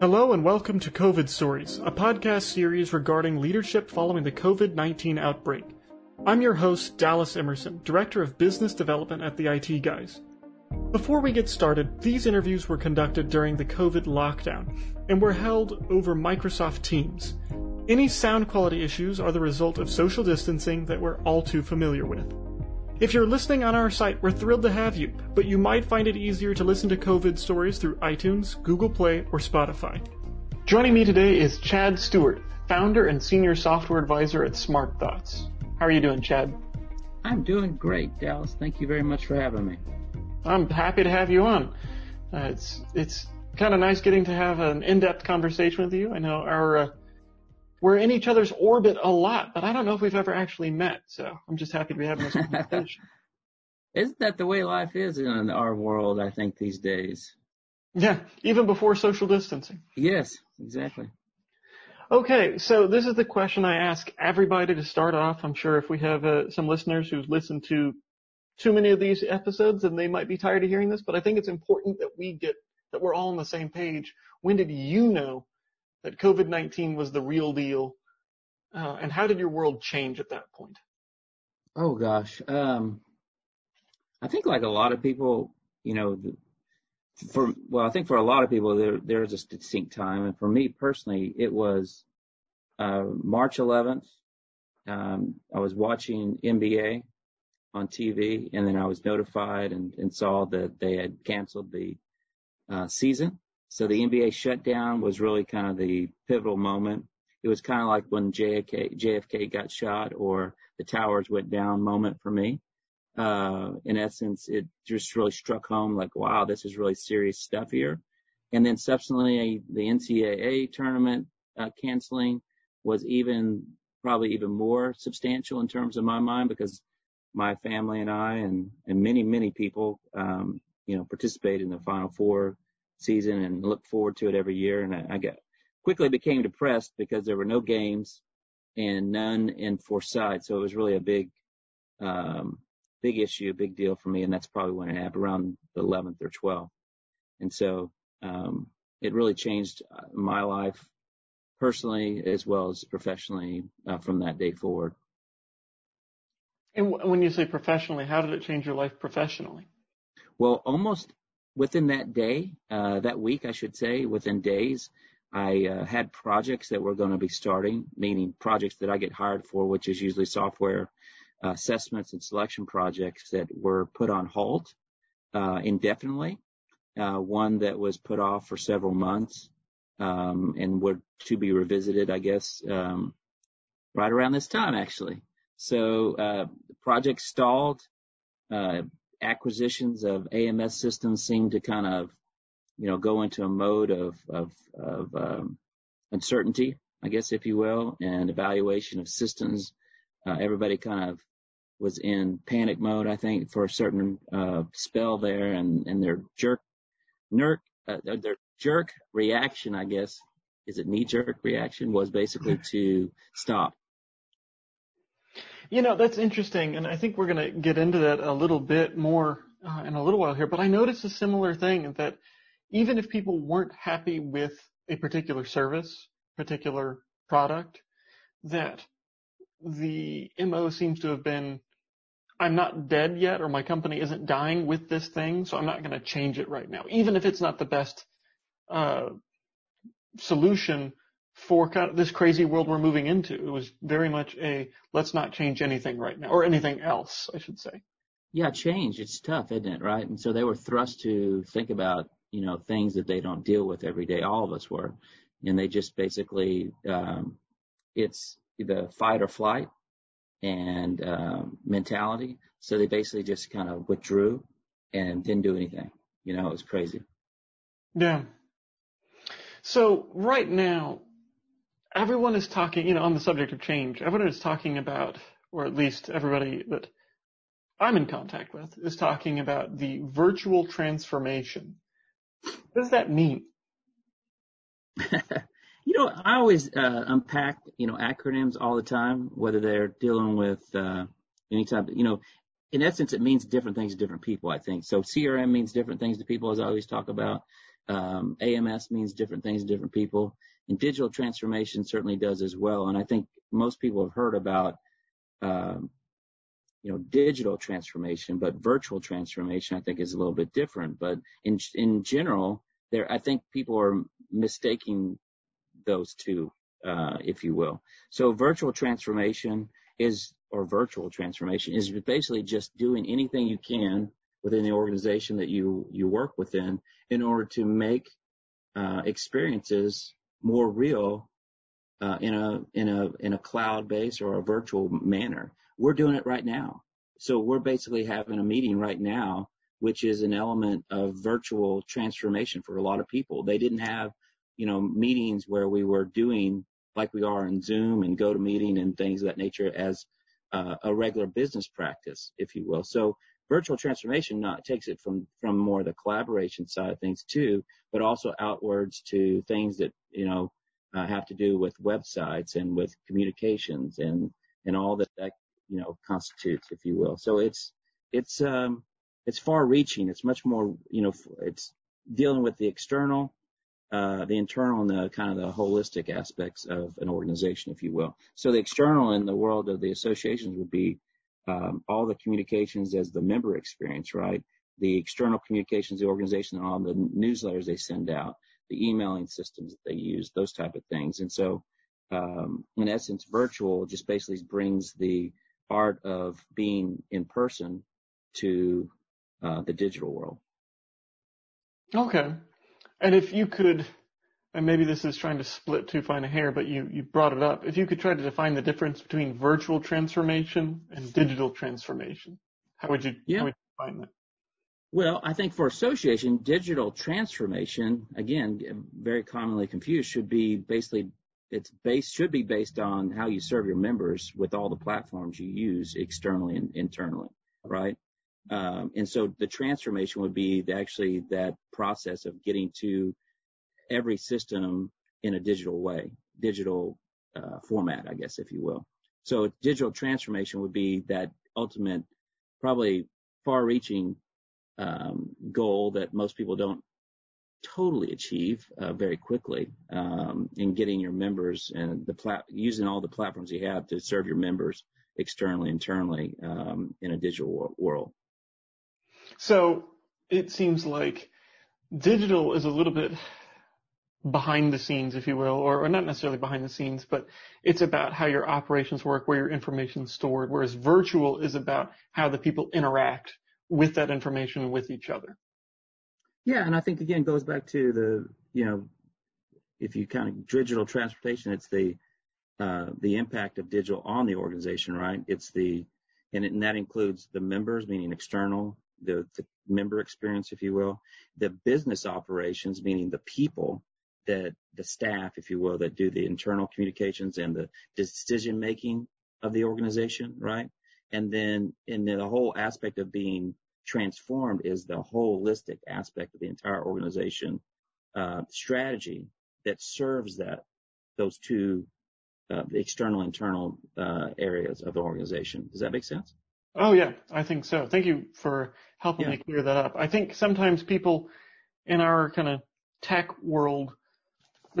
Hello and welcome to COVID Stories, a podcast series regarding leadership following the COVID 19 outbreak. I'm your host, Dallas Emerson, Director of Business Development at the IT Guys. Before we get started, these interviews were conducted during the COVID lockdown and were held over Microsoft Teams. Any sound quality issues are the result of social distancing that we're all too familiar with. If you're listening on our site, we're thrilled to have you, but you might find it easier to listen to COVID stories through iTunes, Google Play, or Spotify. Joining me today is Chad Stewart, founder and senior software advisor at Smart Thoughts. How are you doing, Chad? I'm doing great, Dallas. Thank you very much for having me. I'm happy to have you on. Uh, it's it's kind of nice getting to have an in-depth conversation with you. I know our uh, we're in each other's orbit a lot, but I don't know if we've ever actually met. So I'm just happy to be having this conversation. Isn't that the way life is in our world? I think these days. Yeah, even before social distancing. Yes, exactly. Okay, so this is the question I ask everybody to start off. I'm sure if we have uh, some listeners who've listened to too many of these episodes, then they might be tired of hearing this. But I think it's important that we get that we're all on the same page. When did you know that COVID-19 was the real deal? Uh, and how did your world change at that point? Oh gosh. Um, I think like a lot of people, you know, for, well, I think for a lot of people, there, there's a distinct time. And for me personally, it was, uh, March 11th. Um, I was watching NBA on TV and then I was notified and, and saw that they had canceled the, uh, season. So the NBA shutdown was really kind of the pivotal moment. It was kind of like when JFK, JFK got shot or the towers went down moment for me. Uh, in essence, it just really struck home like, wow, this is really serious stuff here. And then subsequently, the NCAA tournament uh, canceling was even probably even more substantial in terms of my mind because my family and I and, and many, many people, um, you know, participated in the Final Four season and look forward to it every year. And I, I got quickly became depressed because there were no games and none in Forsyth. So it was really a big, um, big issue, a big deal for me. And that's probably when it happened around the 11th or 12th. And so, um, it really changed uh, my life personally as well as professionally uh, from that day forward. And when you say professionally, how did it change your life professionally? Well, almost within that day, uh, that week, I should say, within days, I uh, had projects that were going to be starting, meaning projects that I get hired for, which is usually software uh, assessments and selection projects that were put on hold uh, indefinitely. Uh, one that was put off for several months um, and were to be revisited, I guess, um, right around this time, actually. So uh, the project stalled. Uh, acquisitions of AMS systems seem to kind of, you know, go into a mode of, of, of um, uncertainty, I guess, if you will, and evaluation of systems. Uh, everybody kind of was in panic mode, I think, for a certain uh, spell there, and, and their jerk, nerk, uh, their jerk reaction, I guess, is it knee jerk reaction, was basically to stop you know, that's interesting, and I think we're going to get into that a little bit more uh, in a little while here. But I noticed a similar thing that even if people weren't happy with a particular service, particular product, that the MO seems to have been, I'm not dead yet, or my company isn't dying with this thing, so I'm not going to change it right now, even if it's not the best uh, solution for kind of this crazy world we're moving into. It was very much a let's not change anything right now, or anything else, I should say. Yeah, change. It's tough, isn't it? Right. And so they were thrust to think about, you know, things that they don't deal with every day. All of us were. And they just basically, um, it's the fight or flight and um, mentality. So they basically just kind of withdrew and didn't do anything. You know, it was crazy. Yeah. So right now, everyone is talking, you know, on the subject of change, everyone is talking about, or at least everybody that I'm in contact with is talking about the virtual transformation. What does that mean? you know, I always uh, unpack, you know, acronyms all the time, whether they're dealing with uh, any type of, you know, in essence, it means different things to different people, I think. So CRM means different things to people, as I always talk about. Um, AMS means different things to different people, and digital transformation certainly does as well. And I think most people have heard about, um, you know, digital transformation, but virtual transformation I think is a little bit different. But in in general, there I think people are mistaking those two, uh, if you will. So virtual transformation is, or virtual transformation is basically just doing anything you can within the organization that you you work within in order to make uh, experiences more real uh, in a in a in a cloud based or a virtual manner. We're doing it right now. So we're basically having a meeting right now, which is an element of virtual transformation for a lot of people. They didn't have, you know, meetings where we were doing like we are in Zoom and GoToMeeting and things of that nature as uh, a regular business practice, if you will. So virtual transformation not takes it from from more the collaboration side of things too, but also outwards to things that you know uh, have to do with websites and with communications and and all that that you know constitutes, if you will. So it's it's um it's far reaching. It's much more you know it's dealing with the external, uh, the internal, and the kind of the holistic aspects of an organization, if you will. So the external in the world of the associations would be um, all the communications as the member experience, right? The external communications, the organization, and all the newsletters they send out, the emailing systems that they use, those type of things. And so, um, in essence, virtual just basically brings the art of being in person to uh, the digital world. Okay. And if you could and maybe this is trying to split too fine a hair, but you, you brought it up. If you could try to define the difference between virtual transformation and digital transformation, how would you, yeah. how would you define that? Well, I think for association, digital transformation, again, very commonly confused, should be basically it's based should be based on how you serve your members with all the platforms you use externally and internally, right? Um, and so the transformation would be actually that process of getting to every system in a digital way, digital uh, format, I guess, if you will. So digital transformation would be that ultimate, probably far-reaching um, goal that most people don't totally achieve uh, very quickly um, in getting your members and the plat- using all the platforms you have to serve your members externally, internally um, in a digital world. So it seems like digital is a little bit behind the scenes, if you will, or, or, not necessarily behind the scenes, but it's about how your operations work, where your information is stored, whereas virtual is about how the people interact with that information and with each other. Yeah, and I think again goes back to the, you know, if you kind of digital transportation, it's the uh, the impact of digital on the organization, right? It's the and, it, and that includes the members, meaning external, the, the member experience, if you will, the business operations, meaning the people, that the staff, if you will, that do the internal communications and the decision making of the organization, right? And then in the whole aspect of being transformed is the holistic aspect of the entire organization uh, strategy that serves that those two uh, external internal uh, areas of the organization. Does that make sense? Oh yeah, I think so. Thank you for helping yeah. me clear that up. I think sometimes people in our kind of tech world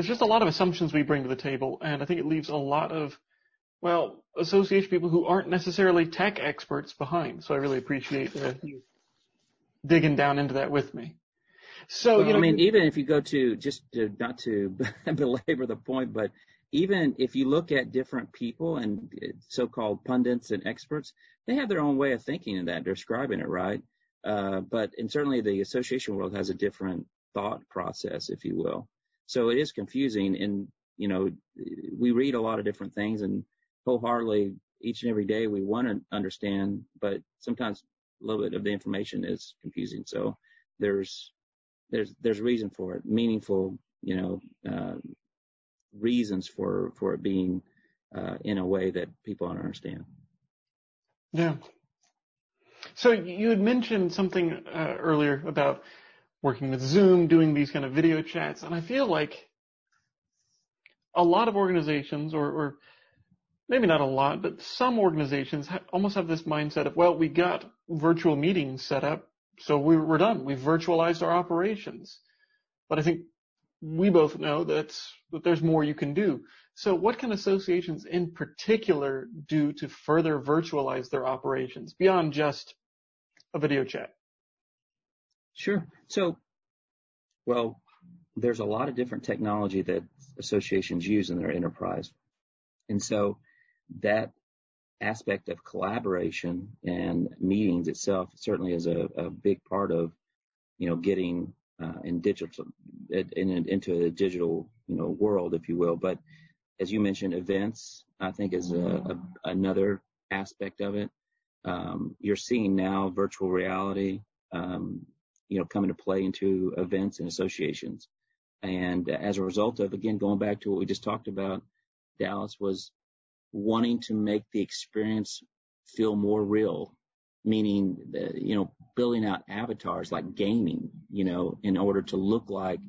there's just a lot of assumptions we bring to the table, and I think it leaves a lot of, well, association people who aren't necessarily tech experts behind. So I really appreciate uh, you digging down into that with me. So, well, you know, I mean, even if you go to just to, not to belabor the point, but even if you look at different people and so-called pundits and experts, they have their own way of thinking in that, describing it, right? Uh, but and certainly the association world has a different thought process, if you will. So it is confusing and, you know, we read a lot of different things and wholeheartedly each and every day we want to understand, but sometimes a little bit of the information is confusing. So there's, there's, there's reason for it, meaningful, you know, uh, reasons for, for it being, uh, in a way that people don't understand. Yeah. So you had mentioned something uh, earlier about working with Zoom, doing these kind of video chats. And I feel like a lot of organizations or, or maybe not a lot, but some organizations ha- almost have this mindset of, well, we got virtual meetings set up, so we, we're done. We've virtualized our operations. but I think we both know that, that there's more you can do. So what can associations in particular do to further virtualize their operations beyond just a video chat? Sure. So, well, there's a lot of different technology that associations use in their enterprise. And so that aspect of collaboration and meetings itself certainly is a, a big part of, you know, getting uh, in digital in, in, into a digital, you know, world, if you will. But as you mentioned, events I think is a, a, another aspect of it. Um, you're seeing now virtual reality, um, you know, come into play into events and associations. And as a result of, again, going back to what we just talked about, Dallas was wanting to make the experience feel more real, meaning, that, you know, building out avatars like gaming, you know, in order to look like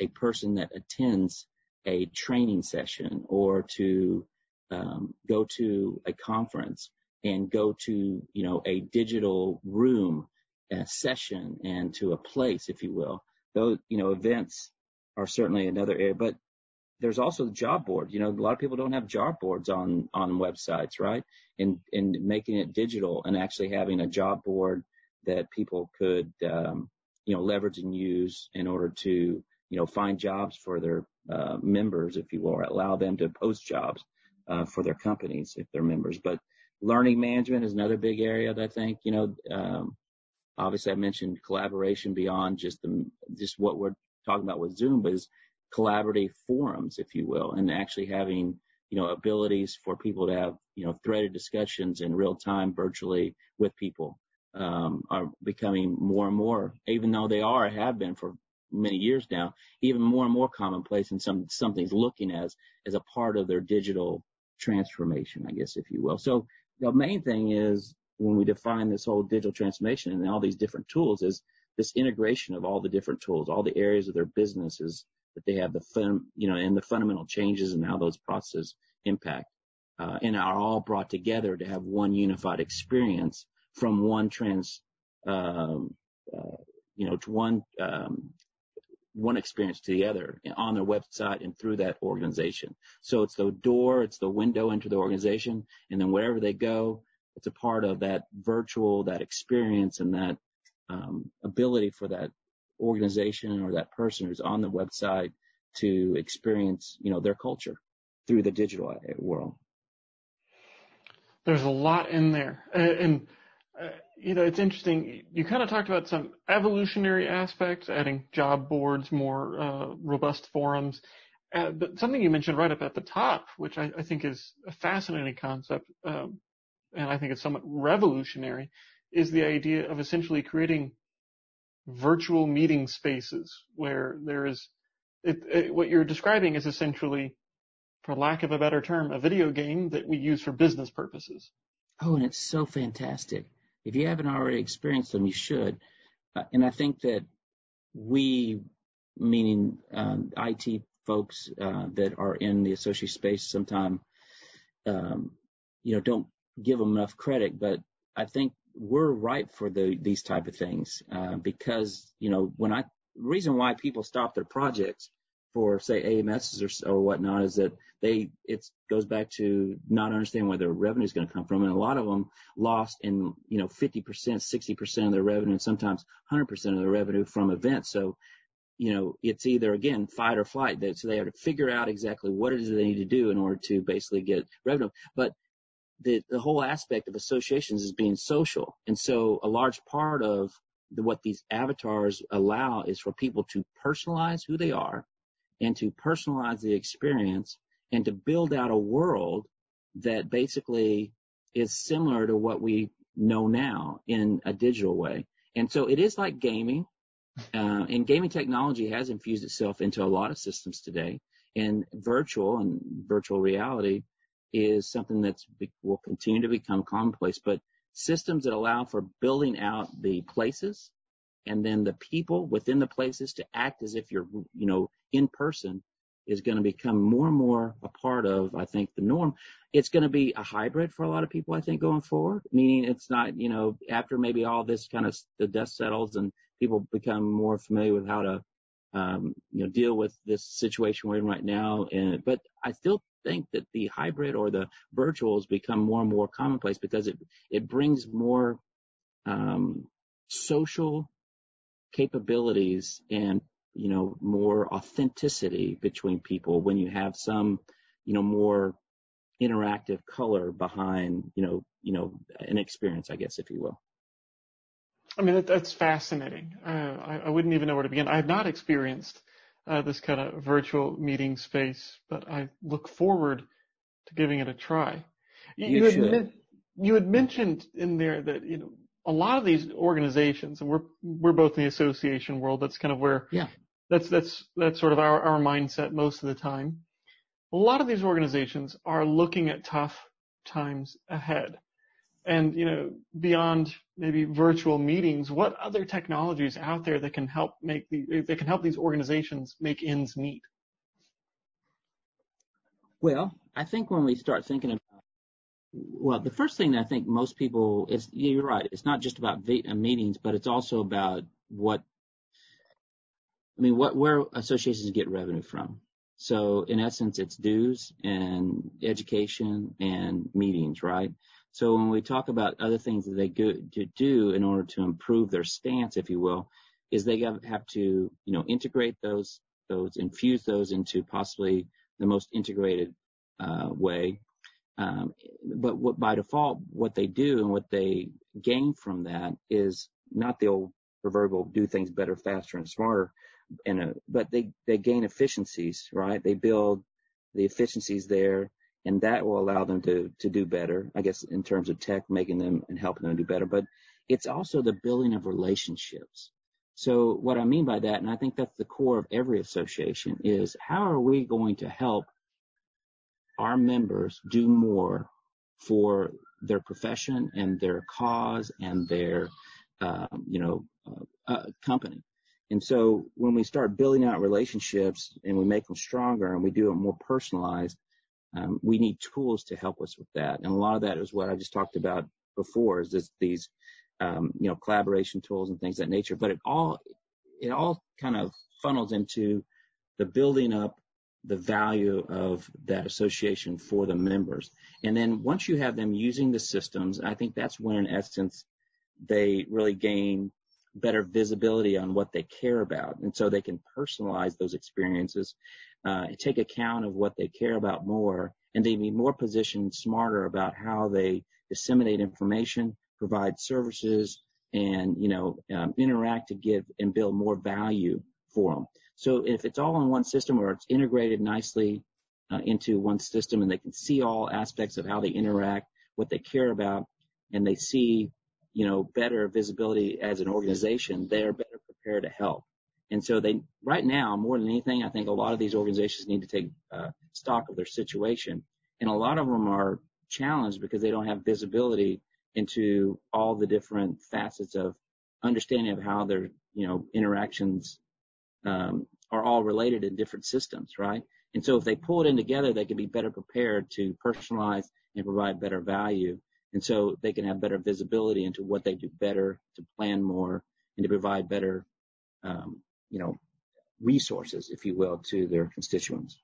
a person that attends a training session or to um, go to a conference and go to, you know, a digital room, a session and to a place, if you will. Those, you know, events are certainly another area, but there's also the job board. You know, a lot of people don't have job boards on on websites, right? And and making it digital and actually having a job board that people could um, you know leverage and use in order to you know find jobs for their uh, members, if you will, or allow them to post jobs uh, for their companies if they're members. But learning management is another big area that I think you know. Um, obviously, I mentioned collaboration beyond just the just what we're talking about with Zoom, but is collaborative forums, if you will, and actually having, you know, abilities for people to have, you know, threaded discussions in real time virtually with people, um, are becoming more and more, even though they are, have been for many years now, even more and more commonplace and some, something's looking as, as a part of their digital transformation, I guess, if you will. So the main thing is when we define this whole digital transformation and all these different tools is this integration of all the different tools, all the areas of their businesses that they have the fun, you know, and the fundamental changes and how those processes impact, uh, and are all brought together to have one unified experience from one trans, um, uh, you know, to one, um, one experience to the other on their website and through that organization. So it's the door, it's the window into the organization, and then wherever they go, it's a part of that virtual, that experience and that um, ability for that organization or that person who's on the website to experience, you know, their culture through the digital world. There's a lot in there, and uh, you know, it's interesting. You kind of talked about some evolutionary aspects, adding job boards, more uh, robust forums. Uh, but something you mentioned right up at the top, which I, I think is a fascinating concept, um, and I think it's somewhat revolutionary, is the idea of essentially creating virtual meeting spaces where there is it, it, what you're describing is essentially, for lack of a better term, a video game that we use for business purposes. Oh, and it's so fantastic. If you haven't already experienced them, you should. Uh, and I think that we, meaning um, IT folks uh, that are in the associate space, sometimes, um, you know, don't give them enough credit. But I think we're ripe for the, these type of things uh, because you know when I reason why people stop their projects for say AMSs or, or whatnot is that they it goes back to not understanding where their revenue is going to come from, and a lot of them lost in you know 50%, 60% of their revenue, and sometimes 100% of their revenue from events. So you know it's either again fight or flight. that So they have to figure out exactly what it is they need to do in order to basically get revenue. But the, the whole aspect of associations is being social. And so a large part of the, what these avatars allow is for people to personalize who they are and to personalize the experience and to build out a world that basically is similar to what we know now in a digital way. And so it is like gaming. Uh, and gaming technology has infused itself into a lot of systems today. And virtual and virtual reality is something that will continue to become commonplace, but systems that allow for building out the places and then the people within the places to act as if you're, you know, in person is going to become more and more a part of, I think, the norm. It's going to be a hybrid for a lot of people, I think, going forward, meaning it's not, you know, after maybe all this kind of the dust settles and people become more familiar with how to um, you know, deal with this situation we're in right now. And, but I still think that the hybrid or the virtuals become more and more commonplace because it, it brings more, um, social capabilities and, you know, more authenticity between people when you have some, you know, more interactive color behind, you know, you know, an experience, I guess, if you will. I mean, that, that's fascinating. Uh, I, I, wouldn't even know where to begin. I have not experienced uh, this kind of virtual meeting space, but I look forward to giving it a try. You, you, had, you had mentioned in there that you know a lot of these organizations, and we're we're both in the association world. That's kind of where yeah. That's that's that's sort of our our mindset most of the time. A lot of these organizations are looking at tough times ahead and you know beyond maybe virtual meetings what other technologies out there that can help make the that can help these organizations make ends meet? Well i think when we start thinking about well the first thing i think most people is you're right. It's not just about uh, meetings but it's also about what i mean what where associations get revenue from. So in essence it's dues and education and meetings right so when we talk about other things that they go to do in order to improve their stance, if you will, is they have to, you know, integrate those, those, infuse those into possibly the most integrated uh, way. Um, but what, by default, what they do and what they gain from that is not the old proverbial do things better, faster, and smarter, and uh, but they they gain efficiencies, right? They build the efficiencies there and that will allow them to to do better. I guess in terms of tech, making them and helping them do better. But it's also the building of relationships. So what I mean by that, and I think that's the core of every association, is how are we going to help our members do more for their profession and their cause and their, uh, you know, uh, uh, company. And so when we start building out relationships and we make them stronger and we do it more personalized, um, we need tools to help us with that. And a lot of that is what I just talked about before is this, these, um, you know, collaboration tools and things of that nature. But it all, it all kind of funnels into the building up the value of that association for the members. And then once you have them using the systems, I think that's when in essence they really gain better visibility on what they care about. And so they can personalize those experiences uh, take account of what they care about more, and they be more positioned smarter about how they disseminate information, provide services, and you know um, interact to give and build more value for them. So if it's all in one system or it's integrated nicely uh, into one system, and they can see all aspects of how they interact, what they care about, and they see you know better visibility as an organization, they are better prepared to help. And so they, right now, more than anything, I think a lot of these organizations need to take uh, stock of their situation. And a lot of them are challenged because they don't have visibility into all the different facets of understanding of how their, you know, interactions um, are all related in different systems, right? And so if they pull it in together, they can be better prepared to personalize and provide better value. And so they can have better visibility into what they do better, to plan more, and to provide better um, you know, resources, if you will, to their constituents.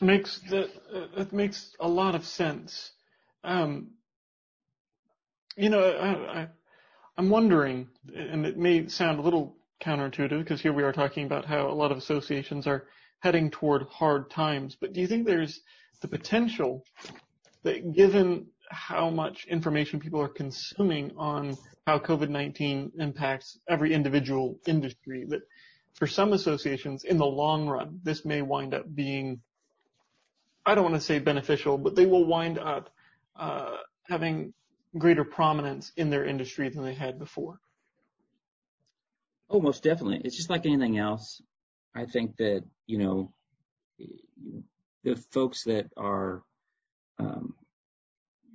Makes that that makes a lot of sense. Um, you know, I, I, I'm wondering, and it may sound a little counterintuitive because here we are talking about how a lot of associations are heading toward hard times. But do you think there's the potential that given how much information people are consuming on how COVID-19 impacts every individual industry. That for some associations, in the long run, this may wind up being, I don't want to say beneficial, but they will wind up uh, having greater prominence in their industry than they had before. Oh, most definitely. It's just like anything else. I think that, you know, the folks that are um,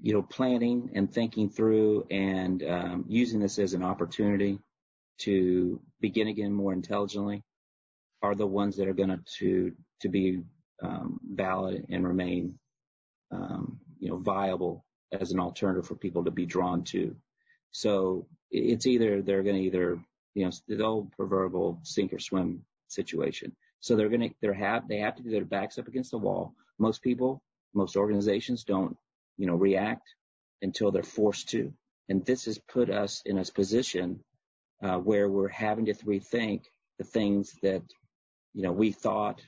you know, planning and thinking through and um, using this as an opportunity to begin again more intelligently are the ones that are going to to be um, valid and remain, um, you know, viable as an alternative for people to be drawn to. So it's either they're going to either you know, the old proverbial sink or swim situation. So they're going to, they have, they have to do their backs up against the wall. Most people, most organizations don't, you know, react until they're forced to. And this has put us in a position uh, where we're having to rethink the things that, you know, we thought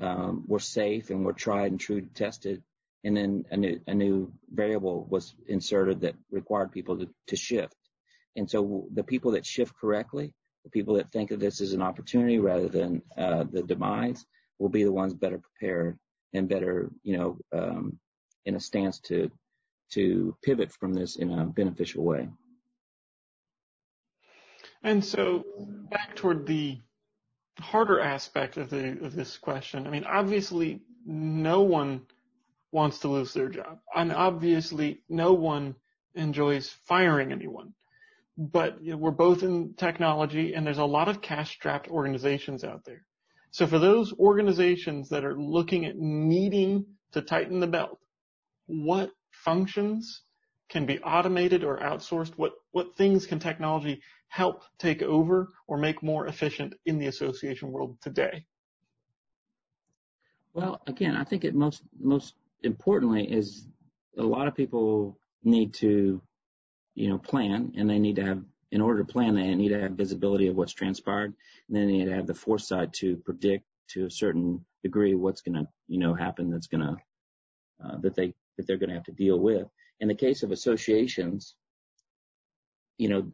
um, were safe and were tried and true tested. And then a new, a new variable was inserted that required people to, to shift. And so the people that shift correctly, the people that think of this as an opportunity rather than uh, the demise, will be the ones better prepared and better, you know, um, in a stance to to pivot from this in a beneficial way. And so back toward the harder aspect of the of this question. I mean, obviously no one wants to lose their job. And obviously no one enjoys firing anyone. But you know, we're both in technology and there's a lot of cash strapped organizations out there. So for those organizations that are looking at needing to tighten the belt, what functions can be automated or outsourced? What, what things can technology help take over or make more efficient in the association world today? Well, again, I think it most, most importantly is a lot of people need to, you know, plan and they need to have, in order to plan, they need to have visibility of what's transpired and then they need to have the foresight to predict to a certain degree what's going to, you know, happen that's going to, uh, that they, that they're going to have to deal with. In the case of associations, you know,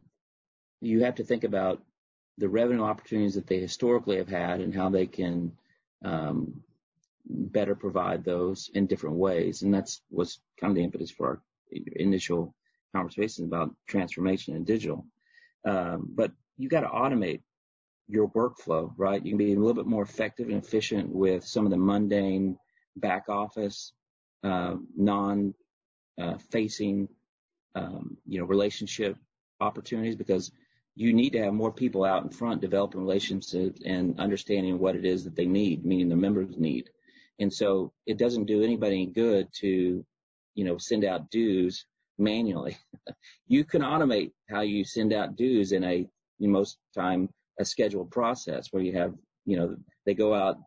you have to think about the revenue opportunities that they historically have had and how they can um, better provide those in different ways. And that's was kind of the impetus for our initial conversation about transformation and digital. Um, but you got to automate your workflow, right? You can be a little bit more effective and efficient with some of the mundane back office, uh, non uh, facing, um, you know, relationship opportunities because you need to have more people out in front developing relationships and understanding what it is that they need, meaning the members need. And so it doesn't do anybody any good to, you know, send out dues manually. you can automate how you send out dues in a, most time, a scheduled process where you have, you know, they go out,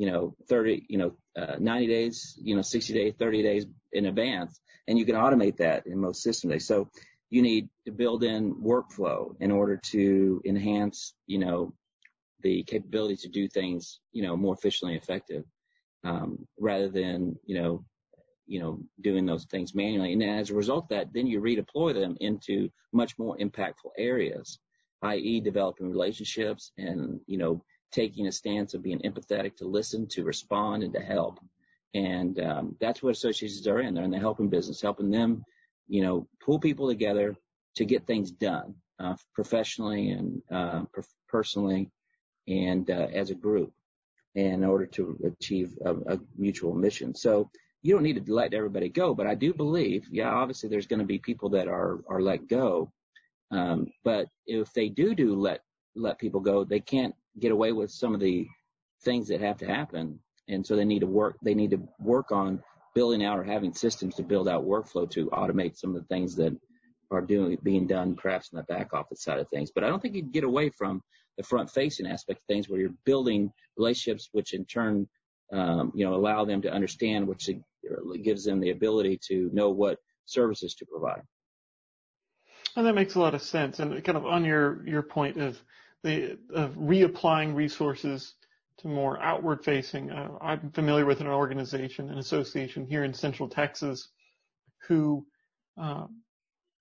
you know, 30, you know, uh, 90 days, you know, 60 days, 30 days in advance, and you can automate that in most systems. So you need to build in workflow in order to enhance, you know, the capability to do things, you know, more efficiently and effective, um, rather than, you know, you know, doing those things manually. And as a result of that, then you redeploy them into much more impactful areas, i.e. developing relationships and, you know, taking a stance of being empathetic to listen, to respond, and to help. And um, that's what associations are in. They're in the helping business, helping them you know, pull people together to get things done uh, professionally and uh, personally and uh, as a group in order to achieve a, a, mutual mission. So you don't need to let everybody go, but I do believe, yeah, obviously there's going to be people that are are let go, um, but if they do do let let people go, they can't get away with some of the things that have to happen, and so they need to work. They need to work on building out or having systems to build out workflow to automate some of the things that are doing being done perhaps in the back office side of things. But I don't think you can get away from the front facing aspect of things where you're building relationships which in turn um, you know allow them to understand which gives them the ability to know what services to provide. And that makes a lot of sense. And kind of on your your point of the of reapplying resources to more outward facing. Uh, I'm familiar with an organization, an association here in Central Texas, who uh,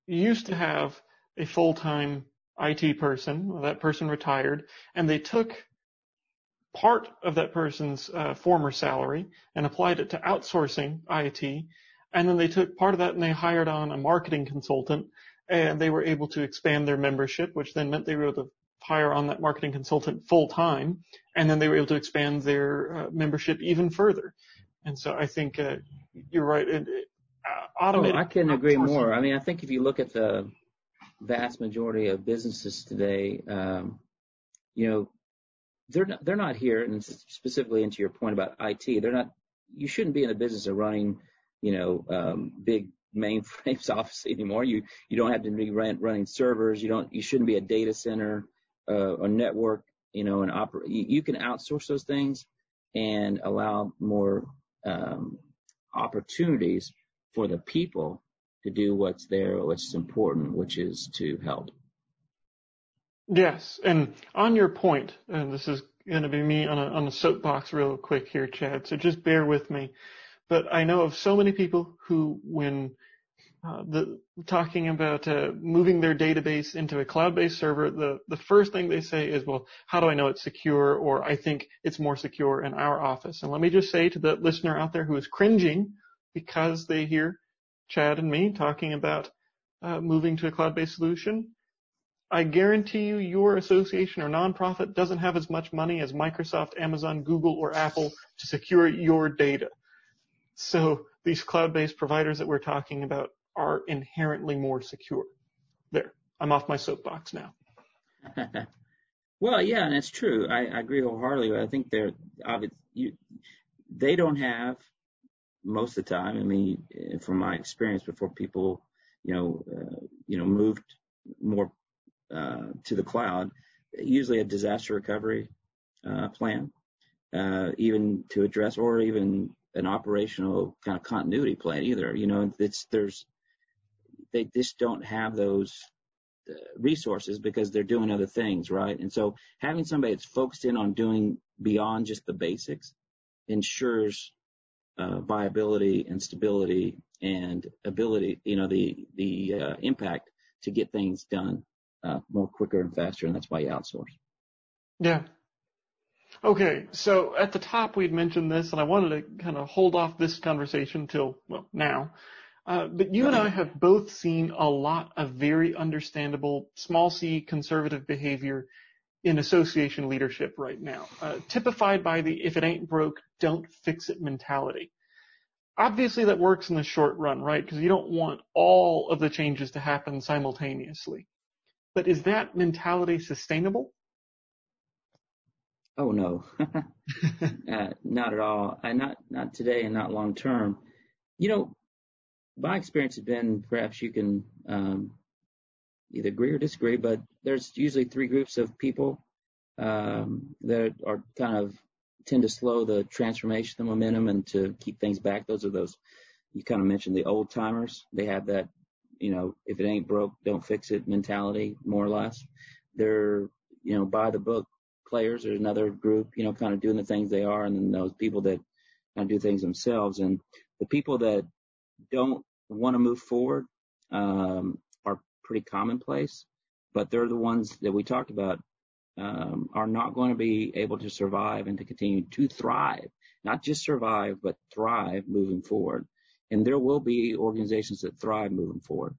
used to have a full-time IT person. Well, that person retired, and they took part of that person's uh, former salary and applied it to outsourcing IT, and then they took part of that and they hired on a marketing consultant, and they were able to expand their membership, which then meant they were able to hire on that marketing consultant full time, and then they were able to expand their uh, membership even further. And so I think uh, you're right. It, uh, automated. Oh, I couldn't agree more. I mean, I think if you look at the vast majority of businesses today, um, you know, they're not, they're not here, and specifically into your point about IT, they're not. You shouldn't be in the business of running, you know, um, big mainframes obviously anymore. You you don't have to be run, running servers. You don't. You shouldn't be a data center uh, a network, you know, an oper- you, you, can outsource those things and allow more um, opportunities for the people to do what's there, what's important, which is to help. Yes, and on your point, and this is going to be me on a, on a soapbox real quick here, Chad, so just bear with me. But I know of so many people who, when uh, the, talking about uh, moving their database into a cloud-based server, the, the first thing they say is, well, how do I know it's secure? Or I think it's more secure in our office. And let me just say to the listener out there who is cringing because they hear Chad and me talking about uh, moving to a cloud-based solution, I guarantee you your association or nonprofit doesn't have as much money as Microsoft, Amazon, Google, or Apple to secure your data. So these cloud-based providers that we're talking about are inherently more secure. There, I'm off my soapbox now. well, yeah, and it's true. I, I agree wholeheartedly. I think they're you, they don't have most of the time. I mean, from my experience, before people, you know, uh, you know, moved more uh, to the cloud, usually a disaster recovery uh, plan, uh, even to address, or even an operational kind of continuity plan either. You know, it's there's they just don't have those uh, resources because they're doing other things, right? And so having somebody that's focused in on doing beyond just the basics ensures uh, viability and stability and ability, you know, the the uh, impact to get things done uh, more quicker and faster, and that's why you outsource. Yeah. Okay, so at the top we'd mentioned this, and I wanted to kind of hold off this conversation till well now, uh, but you and I have both seen a lot of very understandable small c conservative behavior in association leadership right now, uh, typified by the if it ain't broke, don't fix it mentality. Obviously that works in the short run, right? Because you don't want all of the changes to happen simultaneously. But is that mentality sustainable? Oh no, uh, not at all. Not not today and not long term. You know, my experience has been perhaps you can um, either agree or disagree, but there's usually three groups of people um, that are kind of tend to slow the transformation, the momentum, and to keep things back. Those are those you kind of mentioned the old timers. They have that, you know, if it ain't broke, don't fix it mentality, more or less. They're, you know, by the book players. There's another group, you know, kind of doing the things they are, and then those people that kind of do things themselves. And the people that don't want to move forward um, are pretty commonplace, but they're the ones that we talked about um, are not going to be able to survive and to continue to thrive, not just survive, but thrive moving forward. And there will be organizations that thrive moving forward,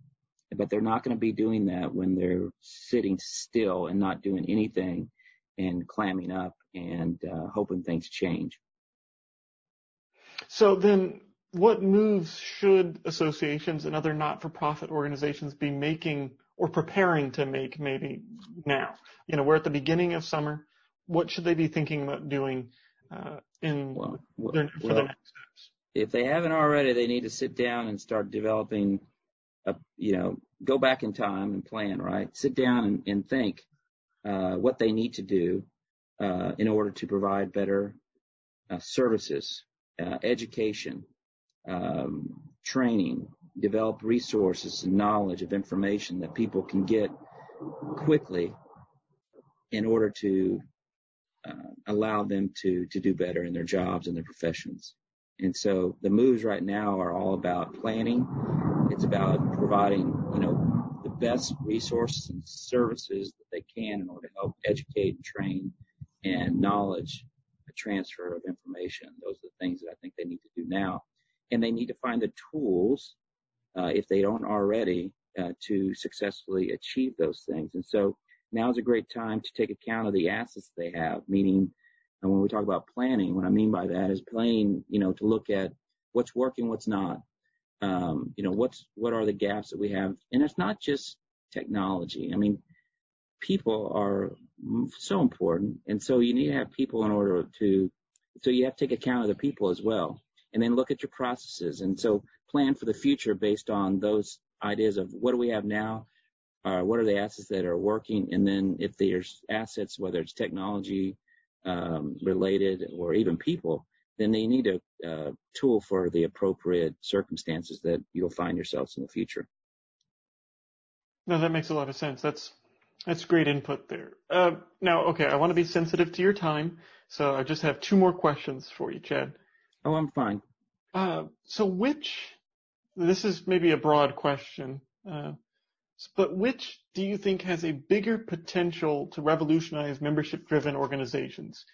but they're not going to be doing that when they're sitting still and not doing anything and clamming up and uh, hoping things change. So then what moves should associations and other not-for-profit organizations be making or preparing to make maybe now? You know, we're at the beginning of summer. What should they be thinking about doing uh, in well, well, their, for well, the next steps? If they haven't already, they need to sit down and start developing a, you know, go back in time and plan, right? Sit down and, and think uh, what they need to do uh, in order to provide better uh, services, uh, education, um, training, develop resources and knowledge of information that people can get quickly in order to uh, allow them to to do better in their jobs and their professions. And so the moves right now are all about planning. It's about providing, you know, the best resources and services that they can in order to help educate and train and knowledge transfer of information. Those are the things that I think they need to do now and they need to find the tools, uh, if they don't already, uh, to successfully achieve those things. And so now is a great time to take account of the assets they have, meaning and when we talk about planning, what I mean by that is planning, you know, to look at what's working, what's not. Um, you know, what's what are the gaps that we have? And it's not just technology. I mean, people are so important, and so you need to have people in order to. So you have to take account of the people as well and then look at your processes. And so plan for the future based on those ideas of what do we have now, uh, what are the assets that are working, and then if there's assets, whether it's technology um, related or even people, then they need a tool for the appropriate circumstances that you'll find yourselves in the future. No, that makes a lot of sense. That's that's great input there. Uh, now, okay, I want to be sensitive to your time, so I just have two more questions for you, Chad. Oh, I'm fine. Uh, so which, this is maybe a broad question, uh, but which do you think has a bigger potential to revolutionize membership-driven organizations?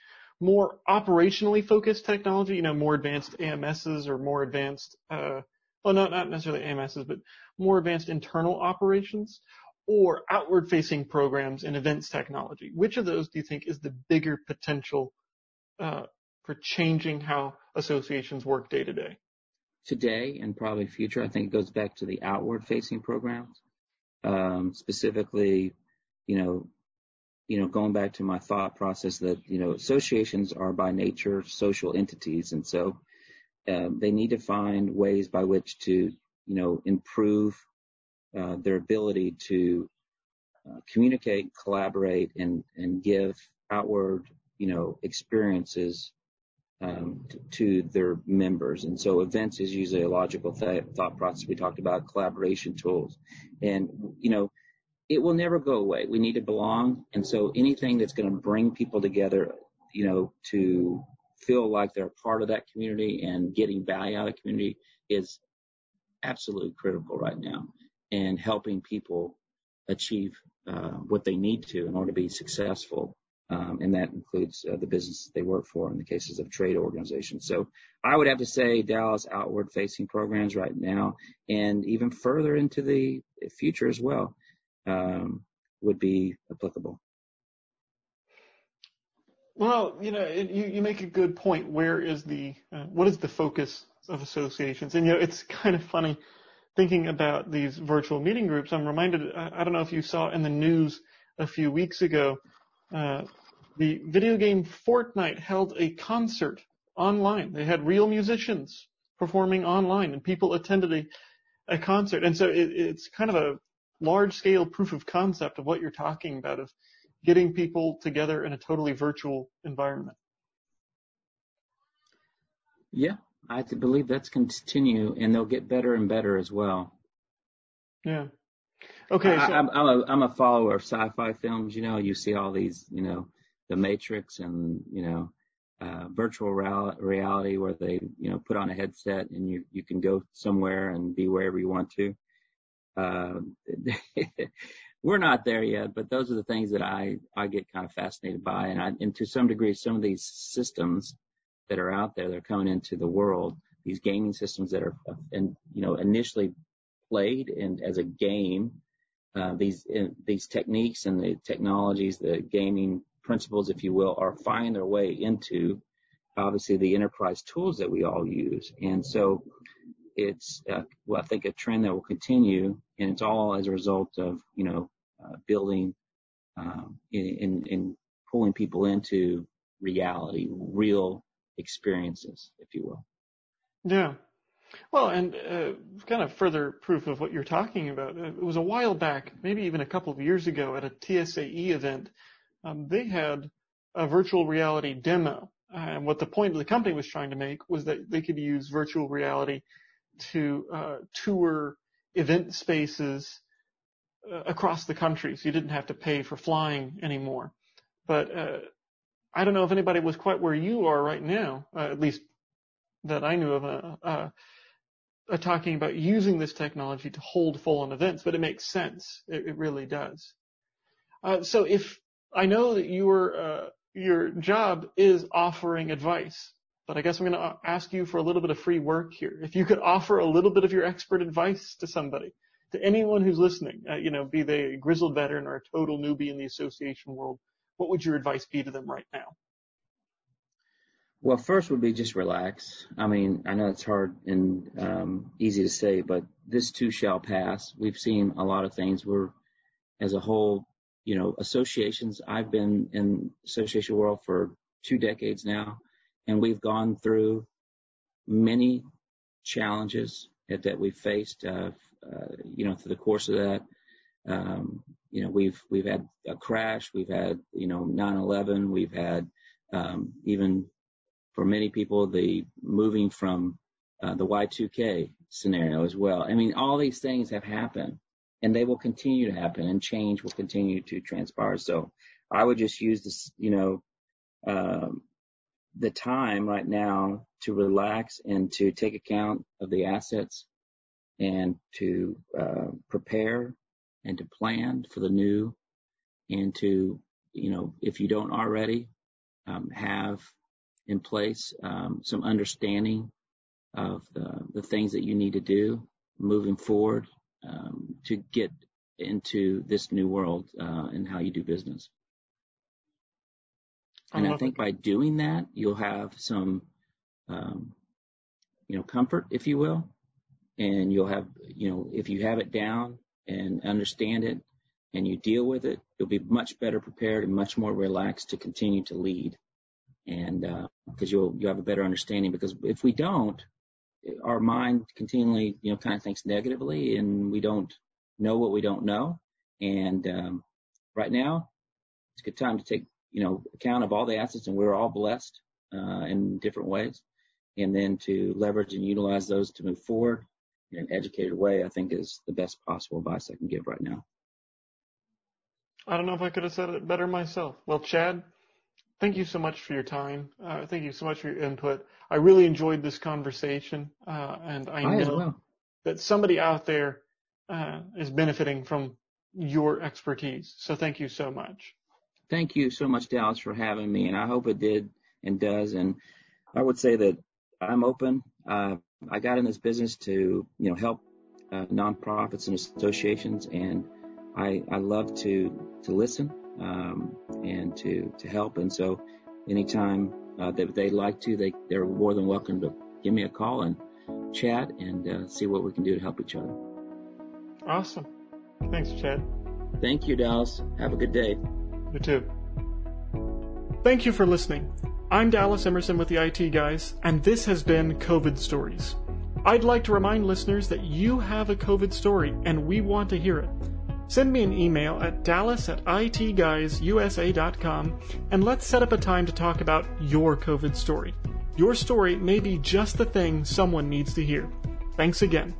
More operationally focused technology, you know, more advanced AMSs or more advanced, uh, well, not, not necessarily AMSs, but more advanced internal operations, or outward-facing programs and events technology? Which of those do you think is the bigger potential uh, for changing how associations work day to day? Today and probably future, I think it goes back to the outward-facing programs. Um, specifically, you know, you know, going back to my thought process that you know associations are by nature social entities, and so um, they need to find ways by which to you know improve uh, their ability to uh, communicate, collaborate, and and give outward, you know, experiences um, to, their members. And so, events is usually a logical th- thought process. We talked about collaboration tools, and you know, it will never go away. We need to belong, and so anything that's going to bring people together, you know, to feel like they're part of that community and getting value out of the community is absolutely critical right now and helping people achieve uh, what they need to in order to be successful. Um, and that includes uh, the business they work for in the cases of trade organizations. So I would have to say Dallas outward facing programs right now and even further into the future as well um, would be applicable. Well, you know, it, you, you make a good point. Where is the, uh, what is the focus of associations? And, you know, it's kind of funny thinking about these virtual meeting groups, I'm reminded, I don't know if you saw in the news a few weeks ago, Uh, the video game Fortnite held a concert online. They had real musicians performing online and people attended a, a concert. And so it, it's kind of a large scale proof of concept of what you're talking about of getting people together in a totally virtual environment. Yeah, I believe that's continue, and they'll get better and better as well. Yeah. Okay. I, am a I'm a follower of sci-fi films. You know, you see all these, you know, The Matrix and you know, uh, virtual reality where they, you know, put on a headset and you you can go somewhere and be wherever you want to. Uh, we're not there yet, but those are the things that I I get kind of fascinated by, and I and to some degree, some of these systems that are out there that are coming into the world, these gaming systems that are, and you know, initially played and as a game, uh, these uh, these techniques and the technologies, the gaming principles, if you will, are finding their way into obviously the enterprise tools that we all use, and so it's uh, well, I think a trend that will continue, and it's all as a result of you know uh, building um, in pulling people into reality, real experiences, if you will. Yeah. Well, and uh, kind of further proof of what you're talking about. Uh, it was a while back, maybe even a couple of years ago, at a TSAE event. Um, they had a virtual reality demo, and what the point of the company was trying to make was that they could use virtual reality to uh, tour event spaces uh, across the country, so you didn't have to pay for flying anymore. But uh, I don't know if anybody was quite where you are right now, uh, at least that I knew of, uh, uh, uh, talking about using this technology to hold full-on events, but it makes sense. It, it really does. Uh, so if I know that your uh, your job is offering advice, but I guess I'm going to ask you for a little bit of free work here. If you could offer a little bit of your expert advice to somebody, to anyone who's listening, you know, be they a grizzled veteran or a total newbie in the association world, what would your advice be to them right now? Well, first would be just relax. I mean, I know it's hard and um, easy to say, but this too shall pass. We've seen a lot of things. We're, as a whole, you know, associations. I've been in association world for two decades now, and we've gone through many challenges that, that we've faced, uh, uh, you know, through the course of that. Um, you know, we've we've had a crash, we've had you know 9/11, we've had um, even for many people the moving from uh, the Y2K scenario as well. I mean, all these things have happened, and they will continue to happen, and change will continue to transpire. So, I would just use this, you know, um, the time right now to relax and to take account of the assets and to uh, prepare and to plan for the new and to, you know, if you don't already, um, have in place um, some understanding of the, the, things that you need to do moving forward um, to get into this new world uh, and how you do business. And I, think by doing that, you'll have some, um, you know, comfort, if you will, and you'll have, you know, if you have it down and understand it and you deal with it, you'll be much better prepared and much more relaxed to continue to lead. And, uh, cause you'll, you have a better understanding because if we don't, our mind continually, you know, kind of thinks negatively and we don't know what we don't know. And, um, right now it's a good time to take, you know, account of all the assets and we're all blessed, uh, in different ways. And then to leverage and utilize those to move forward in an educated way, I think is the best possible advice I can give right now. I don't know if I could have said it better myself. Well, Chad, thank you so much for your time. Uh, thank you so much for your input. I really enjoyed this conversation, uh, and I, I know well. that somebody out there uh, is benefiting from your expertise. So thank you so much. Thank you so much, Dallas, for having me, and I hope it did and does. And I would say that I'm open. Uh, I got in this business to, you know, help uh, nonprofits and associations, and I, I love to to listen um, and to to help. And so, anytime uh, that they'd like to, they they're more than welcome to give me a call and chat and uh, see what we can do to help each other. Awesome. Thanks, Chad. Thank you, Dallas. Have a good day. You too. Thank you for listening. I'm Dallas Emerson with the IT Guys, and this has been COVID Stories. I'd like to remind listeners that you have a COVID story, and we want to hear it. Send me an email at dallas at itguysusa.com and let's set up a time to talk about your COVID story. Your story may be just the thing someone needs to hear. Thanks again.